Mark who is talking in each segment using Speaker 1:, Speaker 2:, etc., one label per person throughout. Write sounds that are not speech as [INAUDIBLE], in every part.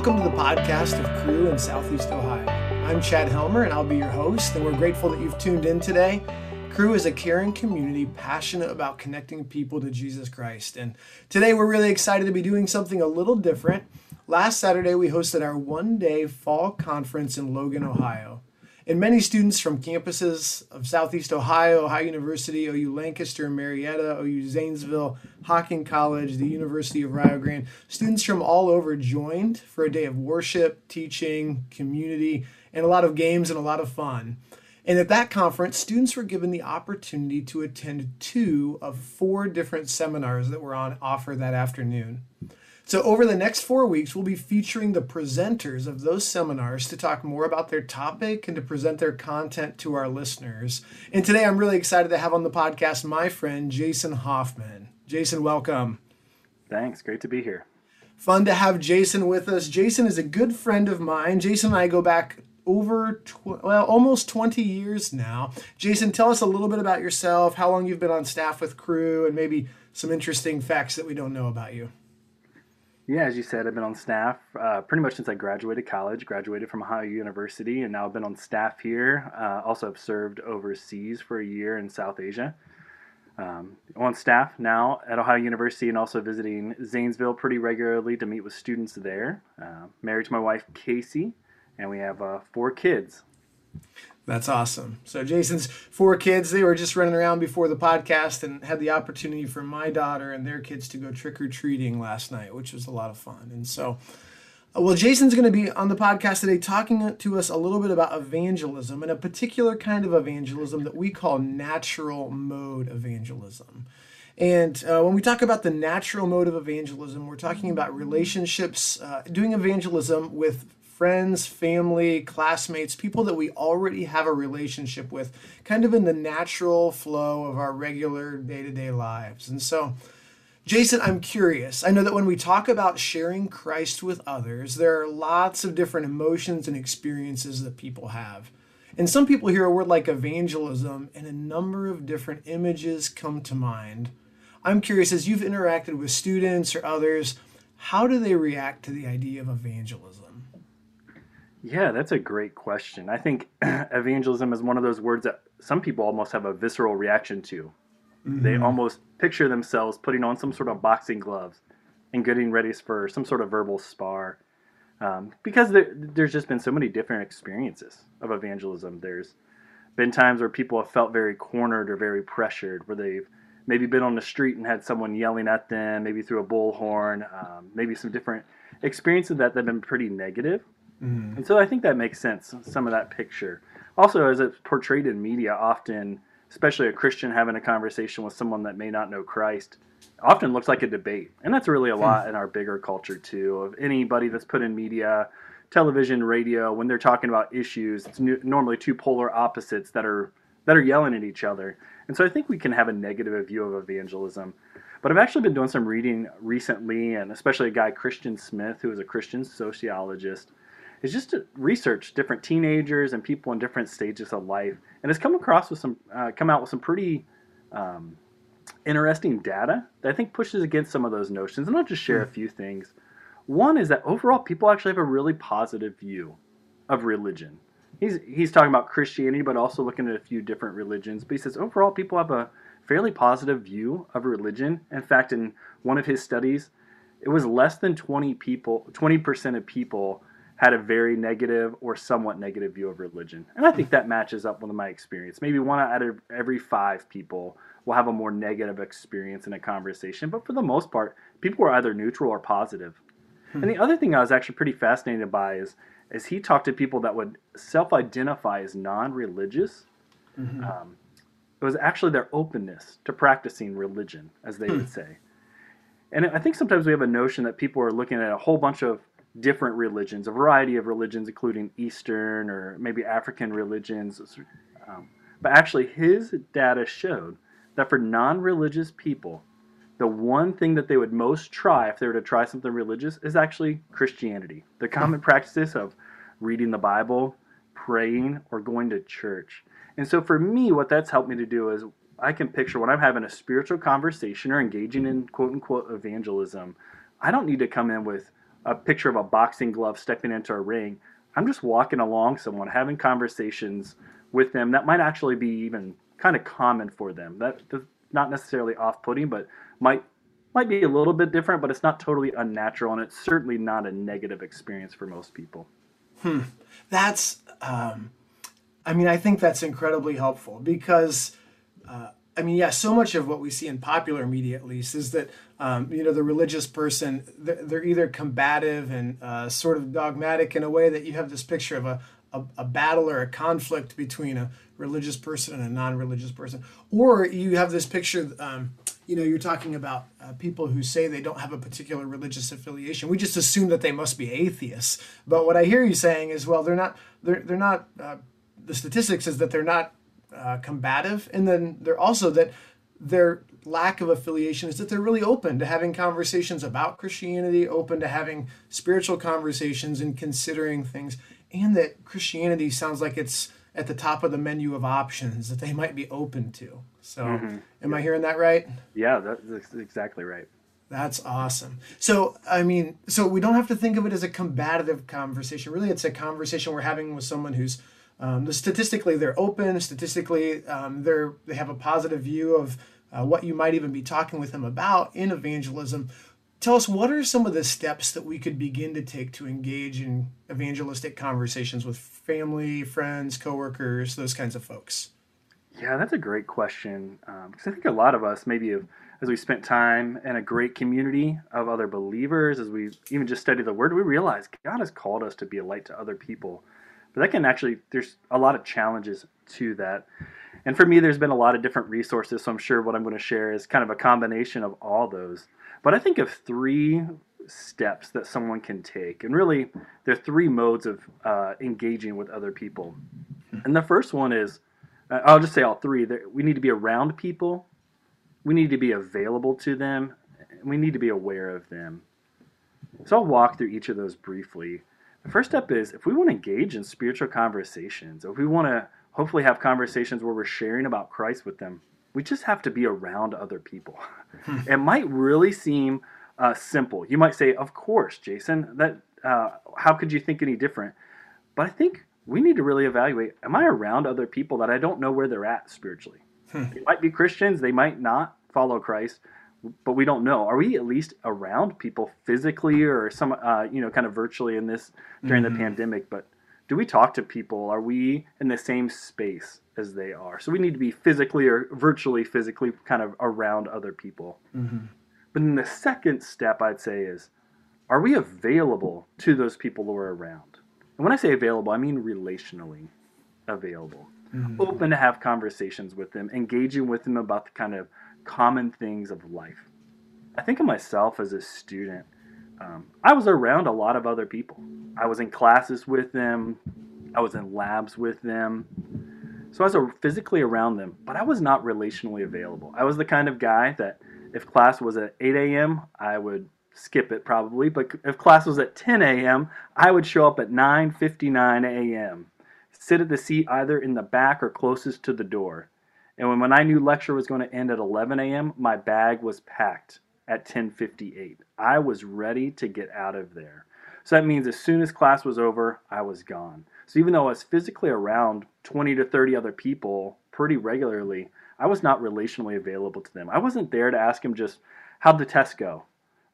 Speaker 1: Welcome to the podcast of Cru in Southeast Ohio. I'm Chad Helmer and I'll be your host, and we're grateful that you've tuned in today. Cru is a caring community passionate about connecting people to Jesus Christ. And today we're really excited to be doing something a little different. Last Saturday, we hosted our one day fall conference in Logan, Ohio. And many students from campuses of Southeast Ohio, Ohio University, OU Lancaster, Marietta, OU Zanesville, Hocking College, the University of Rio Grande, students from all over joined for a day of worship, teaching, community, and a lot of games and a lot of fun. And at that conference, students were given the opportunity to attend two of four different seminars that were on offer that afternoon. So, over the next four weeks, we'll be featuring the presenters of those seminars to talk more about their topic and to present their content to our listeners. And today, I'm really excited to have on the podcast my friend Jason Hoffman. Jason, welcome.
Speaker 2: Thanks. Great to be here.
Speaker 1: Fun to have Jason with us. Jason is a good friend of mine. Jason and I go back over tw- well almost 20 years now. Jason, tell us a little bit about yourself, how long you've been on staff with Cru, and maybe some interesting facts that we don't know about you.
Speaker 2: Yeah, as you said, I've been on staff uh, pretty much since I graduated college, graduated from Ohio University, and now I've been on staff here. Uh, also, have served overseas for a year in South Asia. Um, on staff now at Ohio University and also visiting Zanesville pretty regularly to meet with students there. Uh, married to my wife, Casey, and we have uh, four kids.
Speaker 1: That's awesome. So Jason's four kids, they were just running around before the podcast and had the opportunity for my daughter and their kids to go trick or treating last night, which was a lot of fun. And so uh, well, Jason's going to be on the podcast today talking to us a little bit about evangelism and a particular kind of evangelism that we call natural mode evangelism. And uh, when we talk about the natural mode of evangelism, we're talking about relationships, uh, doing evangelism with friends, family, classmates, people that we already have a relationship with, kind of in the natural flow of our regular day to day lives. And so, Jason, I'm curious. I know that when we talk about sharing Christ with others, there are lots of different emotions and experiences that people have. And some people hear a word like evangelism, and a number of different images come to mind. I'm curious, as you've interacted with students or others, how do they react to the idea of evangelism?
Speaker 2: Yeah, that's a great question. I think [CLEARS THROAT] evangelism is one of those words that some people almost have a visceral reaction to. Mm-hmm. They almost picture themselves putting on some sort of boxing gloves and getting ready for some sort of verbal spar. Um, because there, there's just been so many different experiences of evangelism. There's been times where people have felt very cornered or very pressured, where they've maybe been on the street and had someone yelling at them, maybe through a bullhorn, um, maybe some different experiences that have been pretty negative. Mm-hmm. And so I think that makes sense, some of that picture. Also, as it's portrayed in media, often, especially a Christian having a conversation with someone that may not know Christ, often looks like a debate. And that's really a hmm. lot in our bigger culture, too, of anybody that's put in media, television, radio, when they're talking about issues, it's normally two polar opposites that are that are yelling at each other. And so I think we can have a negative view of evangelism. But I've actually been doing some reading recently, and especially a guy, Christian Smith, who is a Christian sociologist, is just to research different teenagers and people in different stages of life, and has come across with some, uh, come out with some pretty um, interesting data that I think pushes against some of those notions. And I'll just share a hmm. few things. One is that overall, people actually have a really positive view of religion. He's he's talking about Christianity, but also looking at a few different religions. But he says overall, people have a fairly positive view of religion. In fact, in one of his studies, it was less than 20 people, 20% of people had a very negative or somewhat negative view of religion. And I think that matches up with my experience. Maybe one out of every five people will have a more negative experience in a conversation, but for the most part, people were either neutral or positive. Hmm. And the other thing I was actually pretty fascinated by is as he talked to people that would self-identify as non-religious. Mm-hmm. Um, it was actually their openness to practicing religion, as they hmm. would say. And I think sometimes we have a notion that people are looking at a whole bunch of different religions, a variety of religions, including Eastern or maybe African religions. Um, but actually, his data showed that for non religious people, the one thing that they would most try if they were to try something religious is actually Christianity. The common practices of reading the Bible, praying, or going to church. And so for me, what that's helped me to do is I can picture when I'm having a spiritual conversation or engaging in quote unquote evangelism, I don't need to come in with a picture of a boxing glove stepping into a ring. I'm just walking along someone, having conversations with them that might actually be even kind of common for them. That that's not necessarily off-putting, but might might be a little bit different, but it's not totally unnatural, and it's certainly not a negative experience for most people.
Speaker 1: Hmm. That's, um, I mean, I think that's incredibly helpful because, uh, I mean, yeah, so much of what we see in popular media, at least, is that um, you know the religious person they're, they're either combative and uh, sort of dogmatic in a way that you have this picture of a, a, a battle or a conflict between a religious person and a non-religious person, or you have this picture. Um, you know, you're talking about uh, people who say they don't have a particular religious affiliation. We just assume that they must be atheists. But what I hear you saying is, well, they're not. They're they're not. Uh, the statistics is that they're not uh, combative, and then they're also that their lack of affiliation is that they're really open to having conversations about Christianity, open to having spiritual conversations and considering things, and that Christianity sounds like it's at the top of the menu of options that they might be open to. So, mm-hmm. am yeah. I hearing that right?
Speaker 2: Yeah, that's exactly right.
Speaker 1: That's awesome. So, I mean, so we don't have to think of it as a combative conversation. Really, it's a conversation we're having with someone who's um, statistically they're open. Statistically, um, they're they have a positive view of uh, what you might even be talking with them about in evangelism. Tell us what are some of the steps that we could begin to take to engage in evangelistic conversations with family, friends, coworkers, those kinds of folks.
Speaker 2: Yeah, that's a great question because um, I think a lot of us maybe have, as we spent time in a great community of other believers, as we even just study the Word, we realize God has called us to be a light to other people. But that can actually, there's a lot of challenges to that. And for me, there's been a lot of different resources, so I'm sure what I'm going to share is kind of a combination of all those. But I think of three steps that someone can take, and really, there are three modes of uh, engaging with other people. And the first one is, I'll just say all three. We need to be around people, we need to be available to them, and we need to be aware of them. So I'll walk through each of those briefly. The first step is if we want to engage in spiritual conversations, if we want to hopefully have conversations where we're sharing about Christ with them. We just have to be around other people. [LAUGHS] It might really seem uh, simple. You might say, "Of course, Jason. That uh, how could you think any different?" But I think we need to really evaluate: Am I around other people that I don't know where they're at spiritually? Hmm. They might be Christians. They might not follow Christ, but we don't know. Are we at least around people physically or some, uh, you know, kind of virtually in this during mm-hmm. the pandemic? But do we talk to people? Are we in the same space as they are? So we need to be physically or virtually physically kind of around other people. Mm-hmm. But then the second step I'd say is, are we available to those people who are around? And when I say available, I mean relationally available. Mm-hmm. Open to have conversations with them, engaging with them about the kind of common things of life. I think of myself as a student um, I was around a lot of other people. I was in classes with them, I was in labs with them. So I was physically around them, but I was not relationally available. I was the kind of guy that if class was at 8 a.m., I would skip it probably, but if class was at 10 a.m., I would show up at 9:59 a.m. Sit at the seat either in the back or closest to the door. And when, when I knew lecture was going to end at 11 a.m., my bag was packed at 10:58. I was ready to get out of there. So that means as soon as class was over, I was gone. So even though I was physically around 20 to 30 other people pretty regularly, I was not relationally available to them. I wasn't there to ask them just how'd the test go?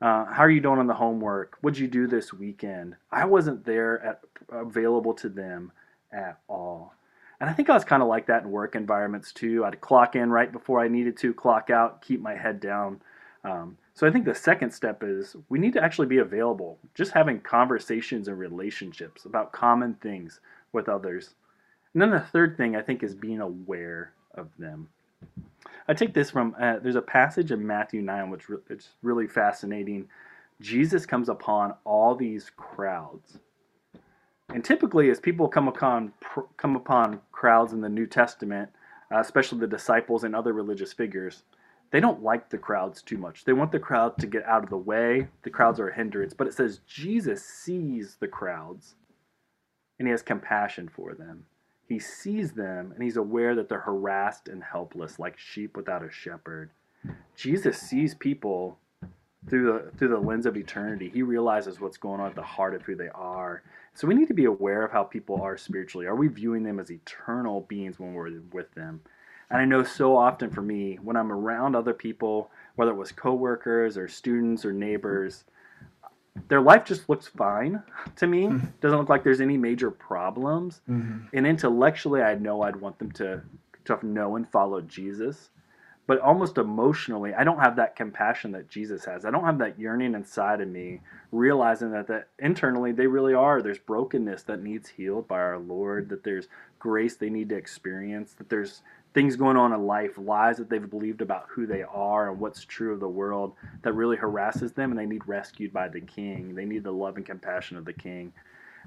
Speaker 2: Uh, how are you doing on the homework? What'd you do this weekend? I wasn't there at, available to them at all. And I think I was kind of like that in work environments too. I'd clock in right before I needed to, clock out, keep my head down. Um, so I think the second step is we need to actually be available, just having conversations and relationships about common things with others. And then the third thing I think is being aware of them. I take this from uh, there's a passage in Matthew 9 which re- it's really fascinating. Jesus comes upon all these crowds. And typically as people come upon come upon crowds in the New Testament, uh, especially the disciples and other religious figures, they don't like the crowds too much. They want the crowd to get out of the way. The crowds are a hindrance. But it says Jesus sees the crowds and he has compassion for them. He sees them and he's aware that they're harassed and helpless like sheep without a shepherd. Jesus sees people through the through the lens of eternity. He realizes what's going on at the heart of who they are. So we need to be aware of how people are spiritually. Are we viewing them as eternal beings when we're with them? And I know so often for me, when I'm around other people, whether it was coworkers or students or neighbors, their life just looks fine to me. Mm-hmm. Doesn't look like there's any major problems. Mm-hmm. And intellectually, I know I'd want them to to know and follow Jesus but almost emotionally i don't have that compassion that jesus has i don't have that yearning inside of me realizing that that internally they really are there's brokenness that needs healed by our lord that there's grace they need to experience that there's things going on in life lies that they've believed about who they are and what's true of the world that really harasses them and they need rescued by the king they need the love and compassion of the king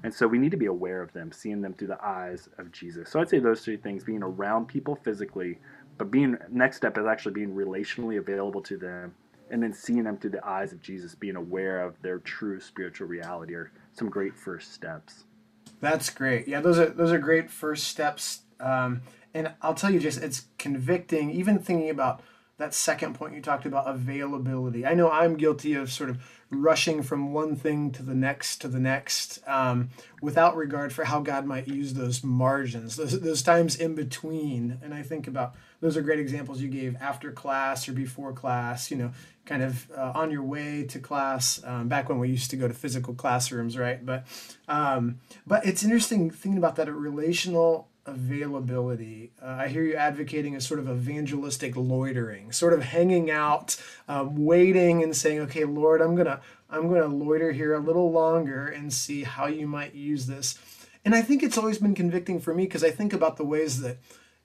Speaker 2: and so we need to be aware of them seeing them through the eyes of jesus so i'd say those three things being around people physically but being next step is actually being relationally available to them and then seeing them through the eyes of Jesus, being aware of their true spiritual reality are some great first steps.
Speaker 1: That's great. Yeah, those are those are great first steps. Um, and I'll tell you, just it's convicting. Even thinking about that second point you talked about availability. I know I'm guilty of sort of rushing from one thing to the next to the next um, without regard for how God might use those margins, those, those times in between. And I think about those are great examples you gave after class or before class, you know, kind of uh, on your way to class um, back when we used to go to physical classrooms, right? But, um, but it's interesting thinking about that a relational availability. Uh, I hear you advocating a sort of evangelistic loitering, sort of hanging out, um, waiting, and saying, "Okay, Lord, I'm gonna I'm gonna loiter here a little longer and see how you might use this." And I think it's always been convicting for me because I think about the ways that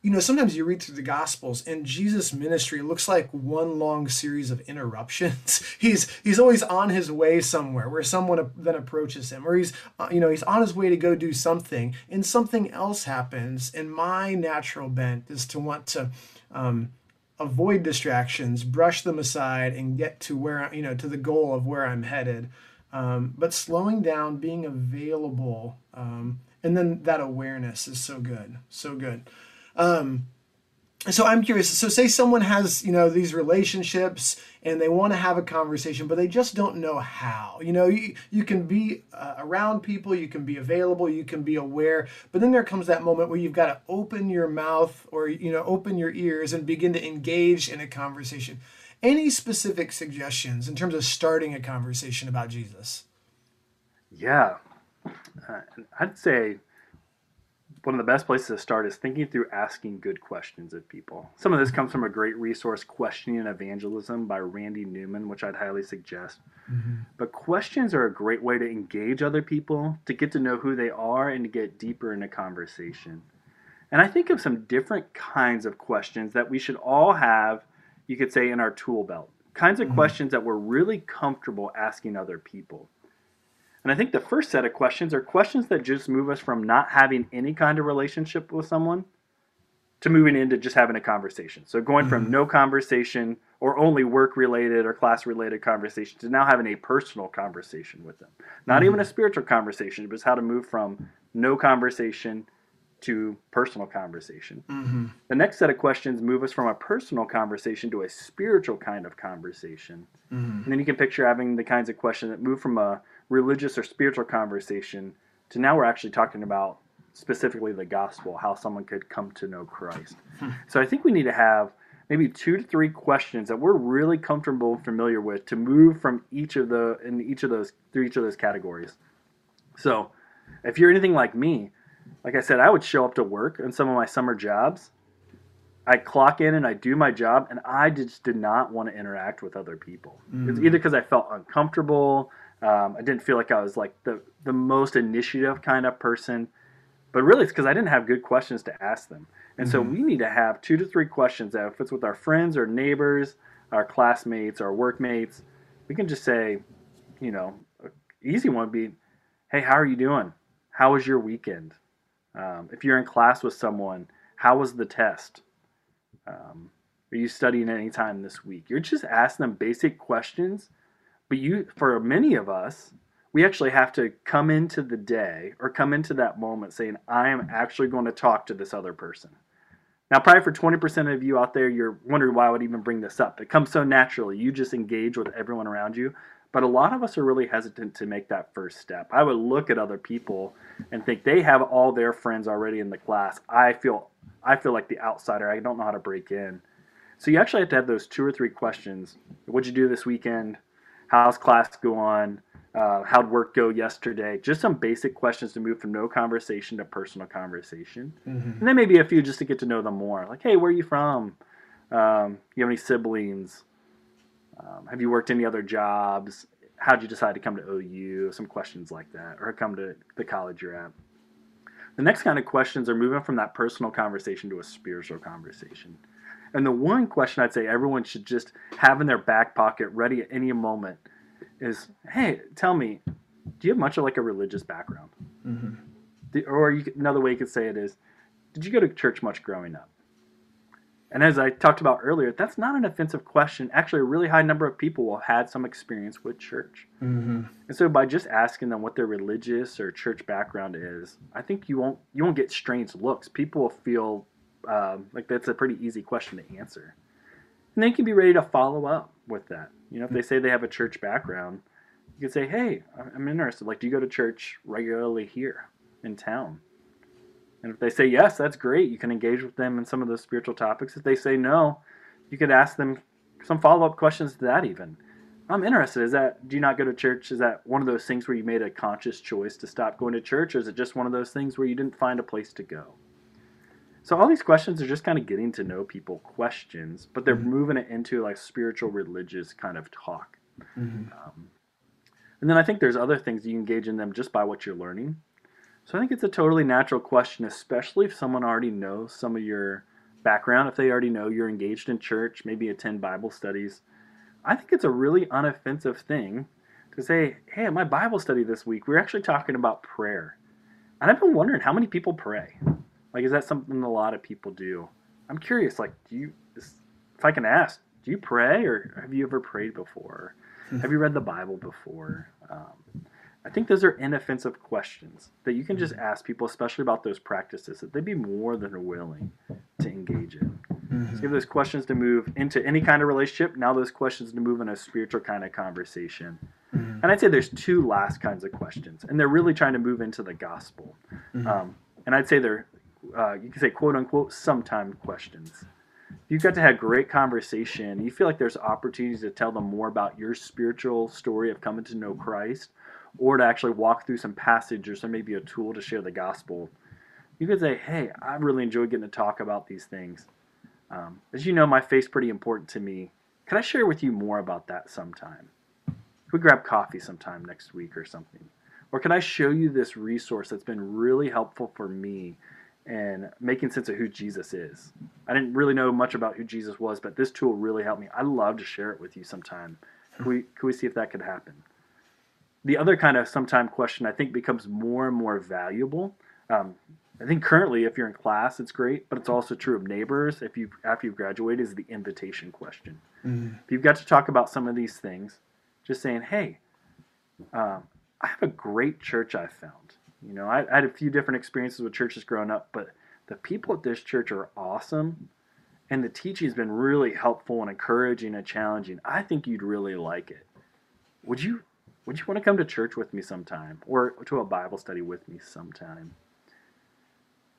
Speaker 1: you know, sometimes you read through the Gospels and Jesus' ministry looks like one long series of interruptions. [LAUGHS] he's he's always on his way somewhere where someone then approaches him, or he's uh, you know he's on his way to go do something, and something else happens. And my natural bent is to want to. Um, avoid distractions, brush them aside, and get to where you know to the goal of where I'm headed. Um, but slowing down, being available, um, and then that awareness is so good, so good. Um, so I'm curious. So say someone has, you know, these relationships and they want to have a conversation, but they just don't know how. You know, you, you can be uh, around people, you can be available, you can be aware, but then there comes that moment where you've got to open your mouth or, you know, open your ears and begin to engage in a conversation. Any specific suggestions in terms of starting a conversation about Jesus?
Speaker 2: Yeah. Uh, I'd say one of the best places to start is thinking through asking good questions of people. Some of this comes from a great resource, Questioning and Evangelism by Randy Newman, which I'd highly suggest. Mm-hmm. But questions are a great way to engage other people, to get to know who they are, and to get deeper in a conversation. And I think of some different kinds of questions that we should all have, you could say, in our tool belt. Kinds of mm-hmm. questions that we're really comfortable asking other people. And I think the first set of questions are questions that just move us from not having any kind of relationship with someone to moving into just having a conversation. So going mm-hmm. from no conversation or only work related or class related conversation to now having a personal conversation with them. Not mm-hmm. even a spiritual conversation, but it's how to move from no conversation to personal conversation. Mm-hmm. The next set of questions move us from a personal conversation to a spiritual kind of conversation. Mm-hmm. And then you can picture having the kinds of questions that move from a religious or spiritual conversation to now we're actually talking about specifically the gospel, how someone could come to know Christ. Hmm. So I think we need to have maybe two to three questions that we're really comfortable and familiar with to move from each of the in each of those through each of those categories. So if you're anything like me, like I said, I would show up to work in some of my summer jobs. I clock in and I do my job, and I just did not want to interact with other people. Mm. It's either because I felt uncomfortable, um, I didn't feel like I was like the the most initiative kind of person, but really it's because I didn't have good questions to ask them. And mm-hmm. so we need to have two to three questions that if it's with our friends or neighbors, our classmates, our workmates, we can just say, you know, easy one would be, hey, how are you doing? How was your weekend? Um, if you're in class with someone, how was the test? Um, are you studying any time this week? You're just asking them basic questions but you, for many of us, we actually have to come into the day or come into that moment saying, I am actually going to talk to this other person. Now, probably for 20% of you out there, you're wondering why I would even bring this up. It comes so naturally. You just engage with everyone around you. But a lot of us are really hesitant to make that first step. I would look at other people and think they have all their friends already in the class. I feel I feel like the outsider. I don't know how to break in. So you actually have to have those two or three questions. What'd you do this weekend? How's class go on? Uh, how'd work go yesterday? Just some basic questions to move from no conversation to personal conversation. Mm-hmm. And then maybe a few just to get to know them more. Like, hey, where are you from? Um, you have any siblings? Um, have you worked any other jobs? How'd you decide to come to OU? Some questions like that, or come to the college you're at. The next kind of questions are moving from that personal conversation to a spiritual conversation. And the one question I'd say everyone should just have in their back pocket, ready at any moment, is, "Hey, tell me, do you have much of like a religious background?" Mm-hmm. or you, another way you could say it is, "Did you go to church much growing up?" And as I talked about earlier, that's not an offensive question. Actually, a really high number of people will have had some experience with church. Mm-hmm. And so by just asking them what their religious or church background is, I think you won't you won't get strange looks. People will feel um, like that's a pretty easy question to answer. And they can be ready to follow up with that. You know, if they say they have a church background, you can say, "Hey, I'm interested. Like, do you go to church regularly here in town?" And if they say yes, that's great. You can engage with them in some of those spiritual topics. If they say no, you could ask them some follow up questions to that even. I'm interested. Is that do you not go to church? Is that one of those things where you made a conscious choice to stop going to church, or is it just one of those things where you didn't find a place to go? So all these questions are just kind of getting to know people questions, but they're mm-hmm. moving it into like spiritual, religious kind of talk. Mm-hmm. Um, and then I think there's other things you engage in them just by what you're learning. So I think it's a totally natural question, especially if someone already knows some of your background, if they already know you're engaged in church, maybe attend Bible studies. I think it's a really unoffensive thing to say, hey, at my Bible study this week, we are actually talking about prayer. And I've been wondering how many people pray. Like, is that something a lot of people do? I'm curious, like, do you, if I can ask, do you pray or have you ever prayed before? Hmm. have you read the Bible before? Um, I think those are inoffensive questions that you can just mm-hmm. ask people, especially about those practices, that they'd be more than willing to engage in. Mm-hmm. So give those questions to move into any kind of relationship. Now those questions to move in a spiritual kind of conversation. Mm-hmm. And I'd say there's two last kinds of questions, and they're really trying to move into the gospel. Mm-hmm. Um, and I'd say they're, uh, you can say quote unquote, sometime questions. You've got to have great conversation. You feel like there's opportunities to tell them more about your spiritual story of coming to know Christ or to actually walk through some passage or some maybe a tool to share the gospel, you could say, hey, I really enjoy getting to talk about these things. Um, as you know, my faith's pretty important to me. Can I share with you more about that sometime? We grab coffee sometime next week or something? Or can I show you this resource that's been really helpful for me in making sense of who Jesus is? I didn't really know much about who Jesus was, but this tool really helped me. I'd love to share it with you sometime. Can we, can we see if that could happen? the other kind of sometime question I think becomes more and more valuable. Um, I think currently, if you're in class, it's great, but it's also true of neighbors. If you after you've graduated, is the invitation question. Mm-hmm. If you've got to talk about some of these things, just saying, "Hey, um, I have a great church I found. You know, I, I had a few different experiences with churches growing up, but the people at this church are awesome, and the teaching has been really helpful and encouraging and challenging. I think you'd really like it. Would you would you want to come to church with me sometime or to a Bible study with me sometime?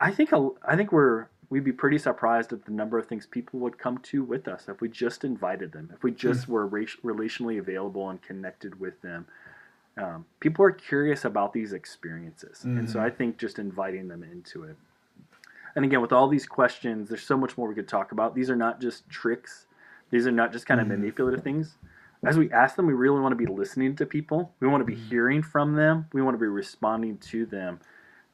Speaker 2: I think I think we're we'd be pretty surprised at the number of things people would come to with us if we just invited them, if we just mm-hmm. were relationally available and connected with them. Um, people are curious about these experiences, mm-hmm. and so mm-hmm. I think just inviting them into it. And again, with all these questions, there's so much more we could talk about. These are not just tricks; these are not just kind of mm-hmm. manipulative things as we ask them, we really want to be listening to people. We want to be mm. hearing from them. We want to be responding to them.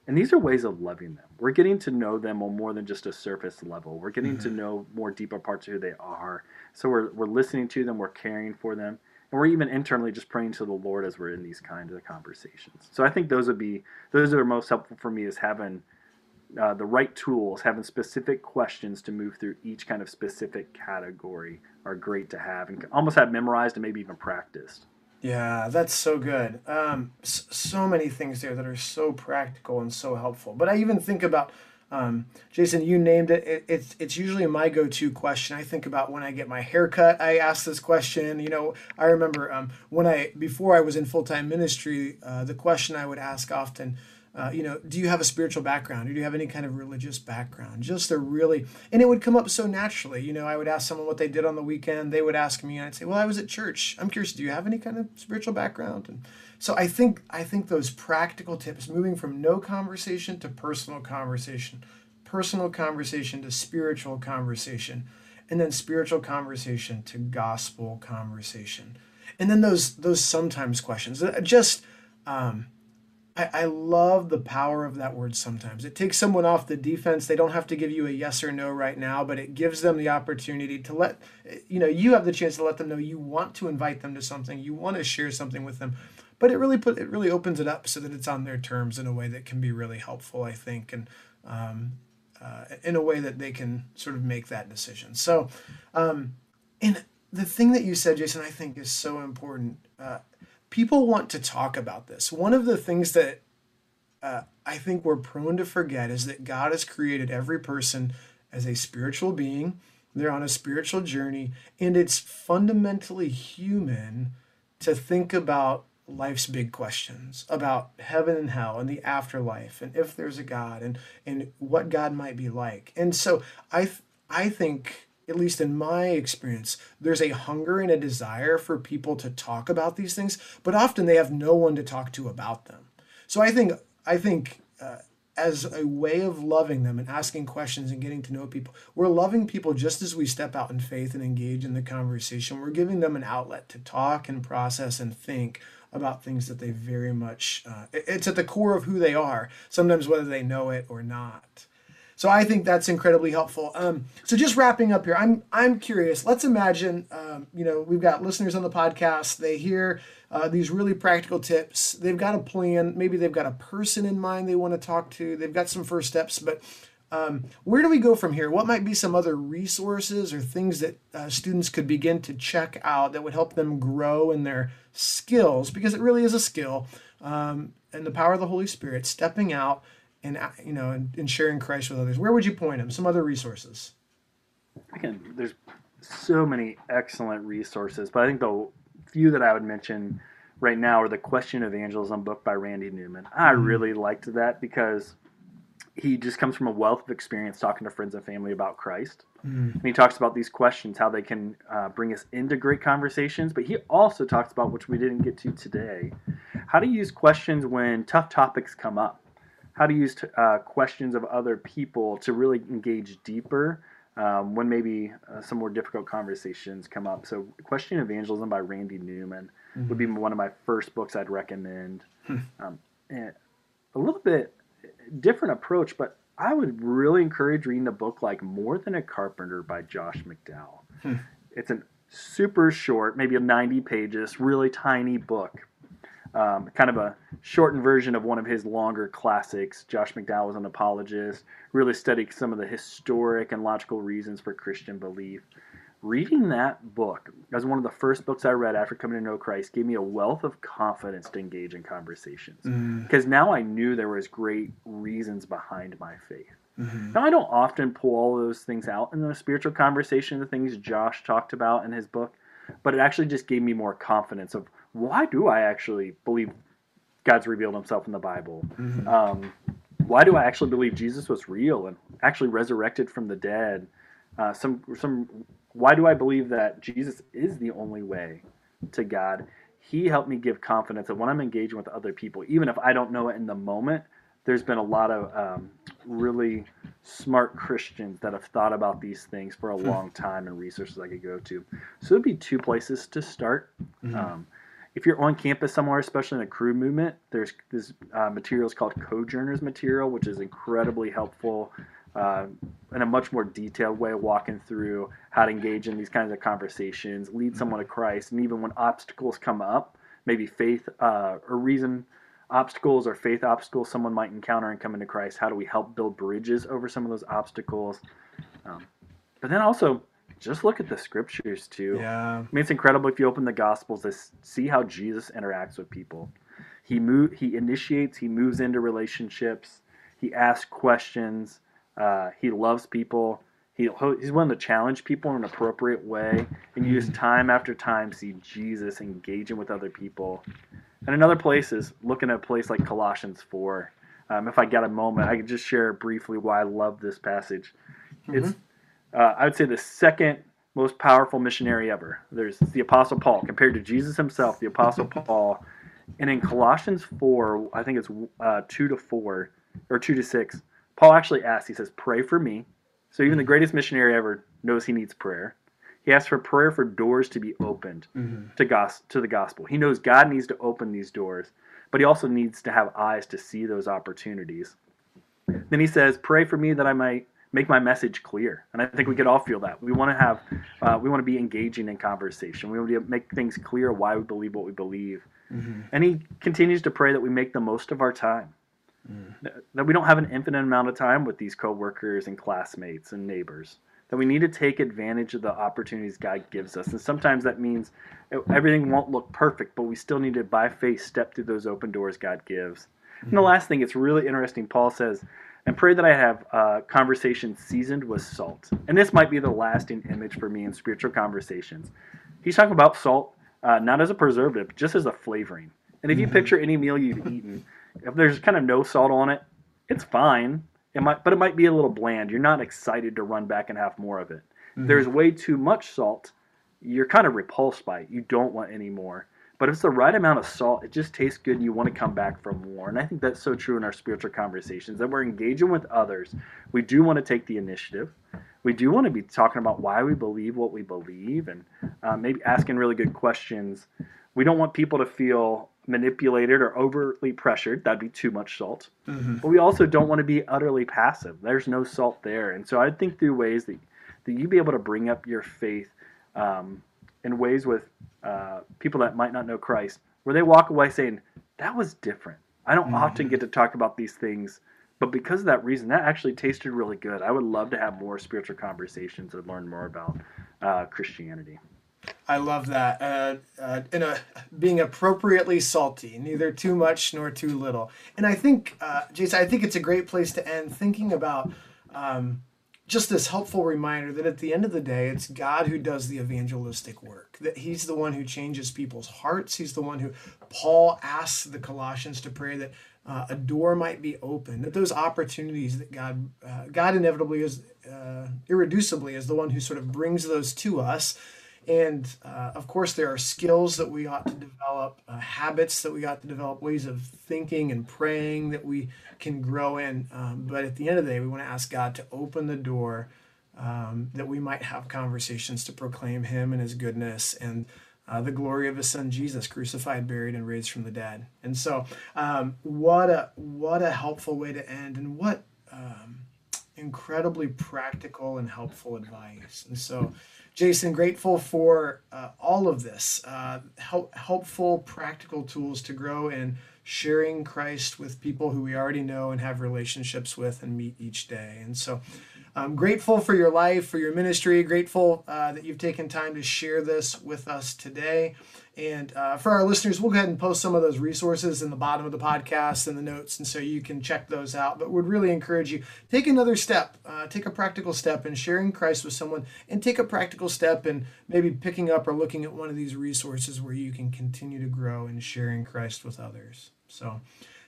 Speaker 2: And these are ways of loving them. We're getting to know them on more than just a surface level. We're getting mm-hmm. to know more deeper parts of who they are. So we're, we're listening to them, we're caring for them, we're even internally just praying to the Lord as we're in these kind of conversations. So I think those would be those are most helpful for me is having uh, the right tools, having specific questions to move through each kind of specific category are great to have and almost have memorized and maybe even practiced.
Speaker 1: Yeah, that's so good. Um, so many things there that are so practical and so helpful. But I even think about Um, Jason, you named it. it. It's it's usually my go-to question. I think about when I get my haircut. I ask this question. You know, I remember um, when I before I was in full-time ministry, uh, the question I would ask often. Uh, you know, do you have a spiritual background? Or do you have any kind of religious background? Just a really, and it would come up so naturally. You know, I would ask someone what they did on the weekend. They would ask me, and I'd say, "Well, I was at church. I'm curious. Do you have any kind of spiritual background?" And so I think I think those practical tips, moving from no conversation to personal conversation, personal conversation to spiritual conversation, and then spiritual conversation to gospel conversation, and then those those sometimes questions. Uh, just um, I, I love the power of that word sometimes. It takes someone off the defense. They don't have to give you a yes or no right now, but it gives them the opportunity to let, you know, you have the chance to let them know you want to invite them to something, you want to share something with them but it really put it really opens it up so that it's on their terms in a way that can be really helpful, I think, and um, uh, in a way that they can sort of make that decision. So, um, and the thing that you said, Jason, I think is so important. Uh, people want to talk about this. One of the things that uh, I think we're prone to forget is that God has created every person as a spiritual being. They're on a spiritual journey, and it's fundamentally human to think about life's big questions about heaven and hell and the afterlife and if there's a God and and what God might be like. And so I th- I think at least in my experience there's a hunger and a desire for people to talk about these things, but often they have no one to talk to about them. So I think I think uh, as a way of loving them and asking questions and getting to know people. We're loving people just as we step out in faith and engage in the conversation. We're giving them an outlet to talk and process and think about things that they very much, uh, it's at the core of who they are, sometimes whether they know it or not. So I think that's incredibly helpful. Um, so just wrapping up here, I'm I'm curious. Let's imagine, um, you know, we've got listeners on the podcast. They hear uh, these really practical tips. They've got a plan. Maybe they've got a person in mind they want to talk to. They've got some first steps, but um, where do we go from here? What might be some other resources or things that uh, students could begin to check out that would help them grow in their skills? Because it really is a skill, um, and the power of the Holy Spirit, stepping out and uh, you know and, and sharing Christ with others. Where would you point them? Some other resources.
Speaker 2: Again, there's so many excellent resources, but I think the few that I would mention right now are the Question Evangelism book by Randy Newman. I mm-hmm. really liked that because he just comes from a wealth of experience talking to friends and family about Christ. Mm. And he talks about these questions, how they can uh, bring us into great conversations. But he also talks about, which we didn't get to today, how to use questions when tough topics come up, how to use uh, questions of other people to really engage deeper um, when maybe uh, some more difficult conversations come up. So, Question Evangelism by Randy Newman mm-hmm. would be one of my first books I'd recommend. Hmm. Um, and a little bit different approach, but I would really encourage reading a book like More Than a Carpenter by Josh McDowell. Hmm. It's a super short, maybe a 90 pages, really tiny book. Um, kind of a shortened version of one of his longer classics. Josh McDowell was an apologist, really studied some of the historic and logical reasons for Christian belief reading that book as one of the first books I read after coming to know Christ gave me a wealth of confidence to engage in conversations because mm. now I knew there was great reasons behind my faith. Mm-hmm. Now I don't often pull all those things out in the spiritual conversation, the things Josh talked about in his book, but it actually just gave me more confidence of why do I actually believe God's revealed Himself in the Bible. Mm-hmm. Um, why do I actually believe Jesus was real and actually resurrected from the dead? Uh, some some why do I believe that Jesus is the only way to God? He helped me give confidence that when I'm engaging with other people, even if I don't know it in the moment, there's been a lot of um, really smart Christians that have thought about these things for a hmm. long time and resources I could go to. So it'd be two places to start. Mm-hmm. Um, if you're on campus somewhere, especially in a Cru movement, there's this uh, materials called Co-Journers material, which is incredibly helpful uh, in a much more detailed way, walking through how to engage in these kinds of conversations, lead someone to Christ, and even when obstacles come up, maybe faith uh, or reason obstacles or faith obstacles someone might encounter and come into Christ, how do we help build bridges over some of those obstacles? Um, but then also, just look at the scriptures too.
Speaker 1: Yeah.
Speaker 2: I mean, it's incredible if you open the Gospels to see how Jesus interacts with people. He move, he initiates, he moves into relationships, he asks questions Uh, he loves people. He, he's willing to challenge people in an appropriate way. And you just time after time see Jesus engaging with other people. And another place is looking at a place like Colossians 4. Um, if I get a moment, I could just share briefly why I love this passage. Mm-hmm. It's, uh, I would say, the second most powerful missionary ever. There's the Apostle Paul compared to Jesus himself, the Apostle [LAUGHS] Paul. And in Colossians 4, I think it's uh, 2 to 4 or 2 to 6, Paul actually asks, he says, Pray for me. So even the greatest missionary ever knows he needs prayer. He asks for prayer for doors to be opened mm-hmm. to, gos- to the gospel. He knows God needs to open these doors, but he also needs to have eyes to see those opportunities. Then he says, Pray for me that I might make my message clear. And I think we could all feel that. We want to have, uh, we want to be engaging in conversation. We want to make things clear why we believe what we believe. Mm-hmm. And he continues to pray that we make the most of our time. Mm. That we don't have an infinite amount of time with these coworkers and classmates and neighbors. That we need to take advantage of the opportunities God gives us. And sometimes that means everything won't look perfect, but we still need to, by faith, step through those open doors God gives. Mm-hmm. And the mm-hmm. last thing, it's really interesting. Paul says, and pray that I have uh, conversations seasoned with salt. And this might be the lasting image for me in spiritual conversations. He's talking about salt uh, not as a preservative, just as a flavoring. And if you mm-hmm. picture any meal you've eaten, if there's kind of no salt on it, it's fine. It might, but it might be a little bland. You're not excited to run back and have more of it. Mm-hmm. There's way too much salt. You're kind of repulsed by it. You don't want any more. But if it's the right amount of salt, it just tastes good and you want to come back for more. And I think that's so true in our spiritual conversations that we're engaging with others. We do want to take the initiative. We do want to be talking about why we believe what we believe and uh, maybe asking really good questions. We don't want people to feel manipulated or overly pressured. That'd be too much salt. Mm-hmm. But we also don't want to be utterly passive. There's no salt there. And so I'd think through ways that, that you'd be able to bring up your faith um, in ways with uh, people that might not know Christ, where they walk away saying, That was different. I don't mm-hmm. often get to talk about these things, but because of that reason, that actually tasted really good. I would love to have more spiritual conversations and learn more about uh, Christianity.
Speaker 1: I love that. Uh, uh, in a being appropriately salty, neither too much nor too little. And I think, uh, Jason, I think it's a great place to end thinking about um, just this helpful reminder that at the end of the day, it's God who does the evangelistic work, that He's the one who changes people's hearts. He's the one who, Paul asks the Colossians to pray that uh, a door might be open, that those opportunities that God, uh, God inevitably is, uh, irreducibly is the one who sort of brings those to us. And uh, of course, there are skills that we ought to develop, uh, habits that we ought to develop, ways of thinking and praying that we can grow in. Um, but at the end of the day, we want to ask God to open the door um, that we might have conversations to proclaim Him and His goodness and uh, the glory of His Son Jesus, crucified, buried, and raised from the dead. And so, um, what a what a helpful way to end, and what um, incredibly practical and helpful advice. And so. Jason, grateful for uh, all of this, uh, help, helpful, practical tools to grow in sharing Christ with people who we already know and have relationships with and meet each day. And so I'm grateful for your life, for your ministry, grateful uh, that you've taken time to share this with us today. And uh, for our listeners, we'll go ahead and post some of those resources in the bottom of the podcast and the notes, and so you can check those out. But would really encourage you take another step, uh, take a practical step in sharing Christ with someone, and take a practical step in maybe picking up or looking at one of these resources where you can continue to grow in sharing Christ with others. So,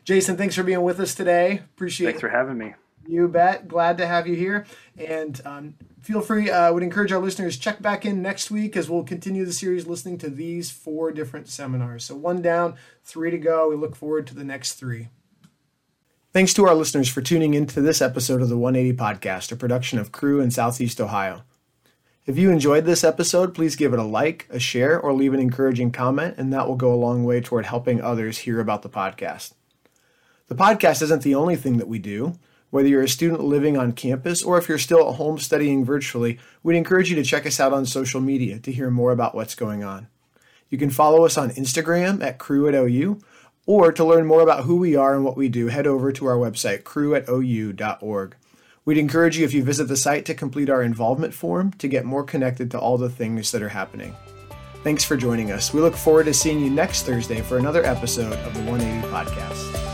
Speaker 1: Jason, thanks for being with us today. Appreciate. It.
Speaker 2: Thanks for having me.
Speaker 1: You bet. Glad to have you here. And um, feel free, I uh, would encourage our listeners, check back in next week as we'll continue the series listening to these four different seminars. So one down, three to go. We look forward to the next three. Thanks to our listeners for tuning in to this episode of the 180 Podcast, a production of Cru in Southeast Ohio. If you enjoyed this episode, please give it a like, a share, or leave an encouraging comment, and that will go a long way toward helping others hear about the podcast. The podcast isn't the only thing that we do. Whether you're a student living on campus or if you're still at home studying virtually, we'd encourage you to check us out on social media to hear more about what's going on. You can follow us on Instagram at Cru at OU, or to learn more about who we are and what we do, head over to our website, cru.ou.org. We'd encourage you if you visit the site to complete our involvement form to get more connected to all the things that are happening. Thanks for joining us. We look forward to seeing you next Thursday for another episode of the 180 Podcast.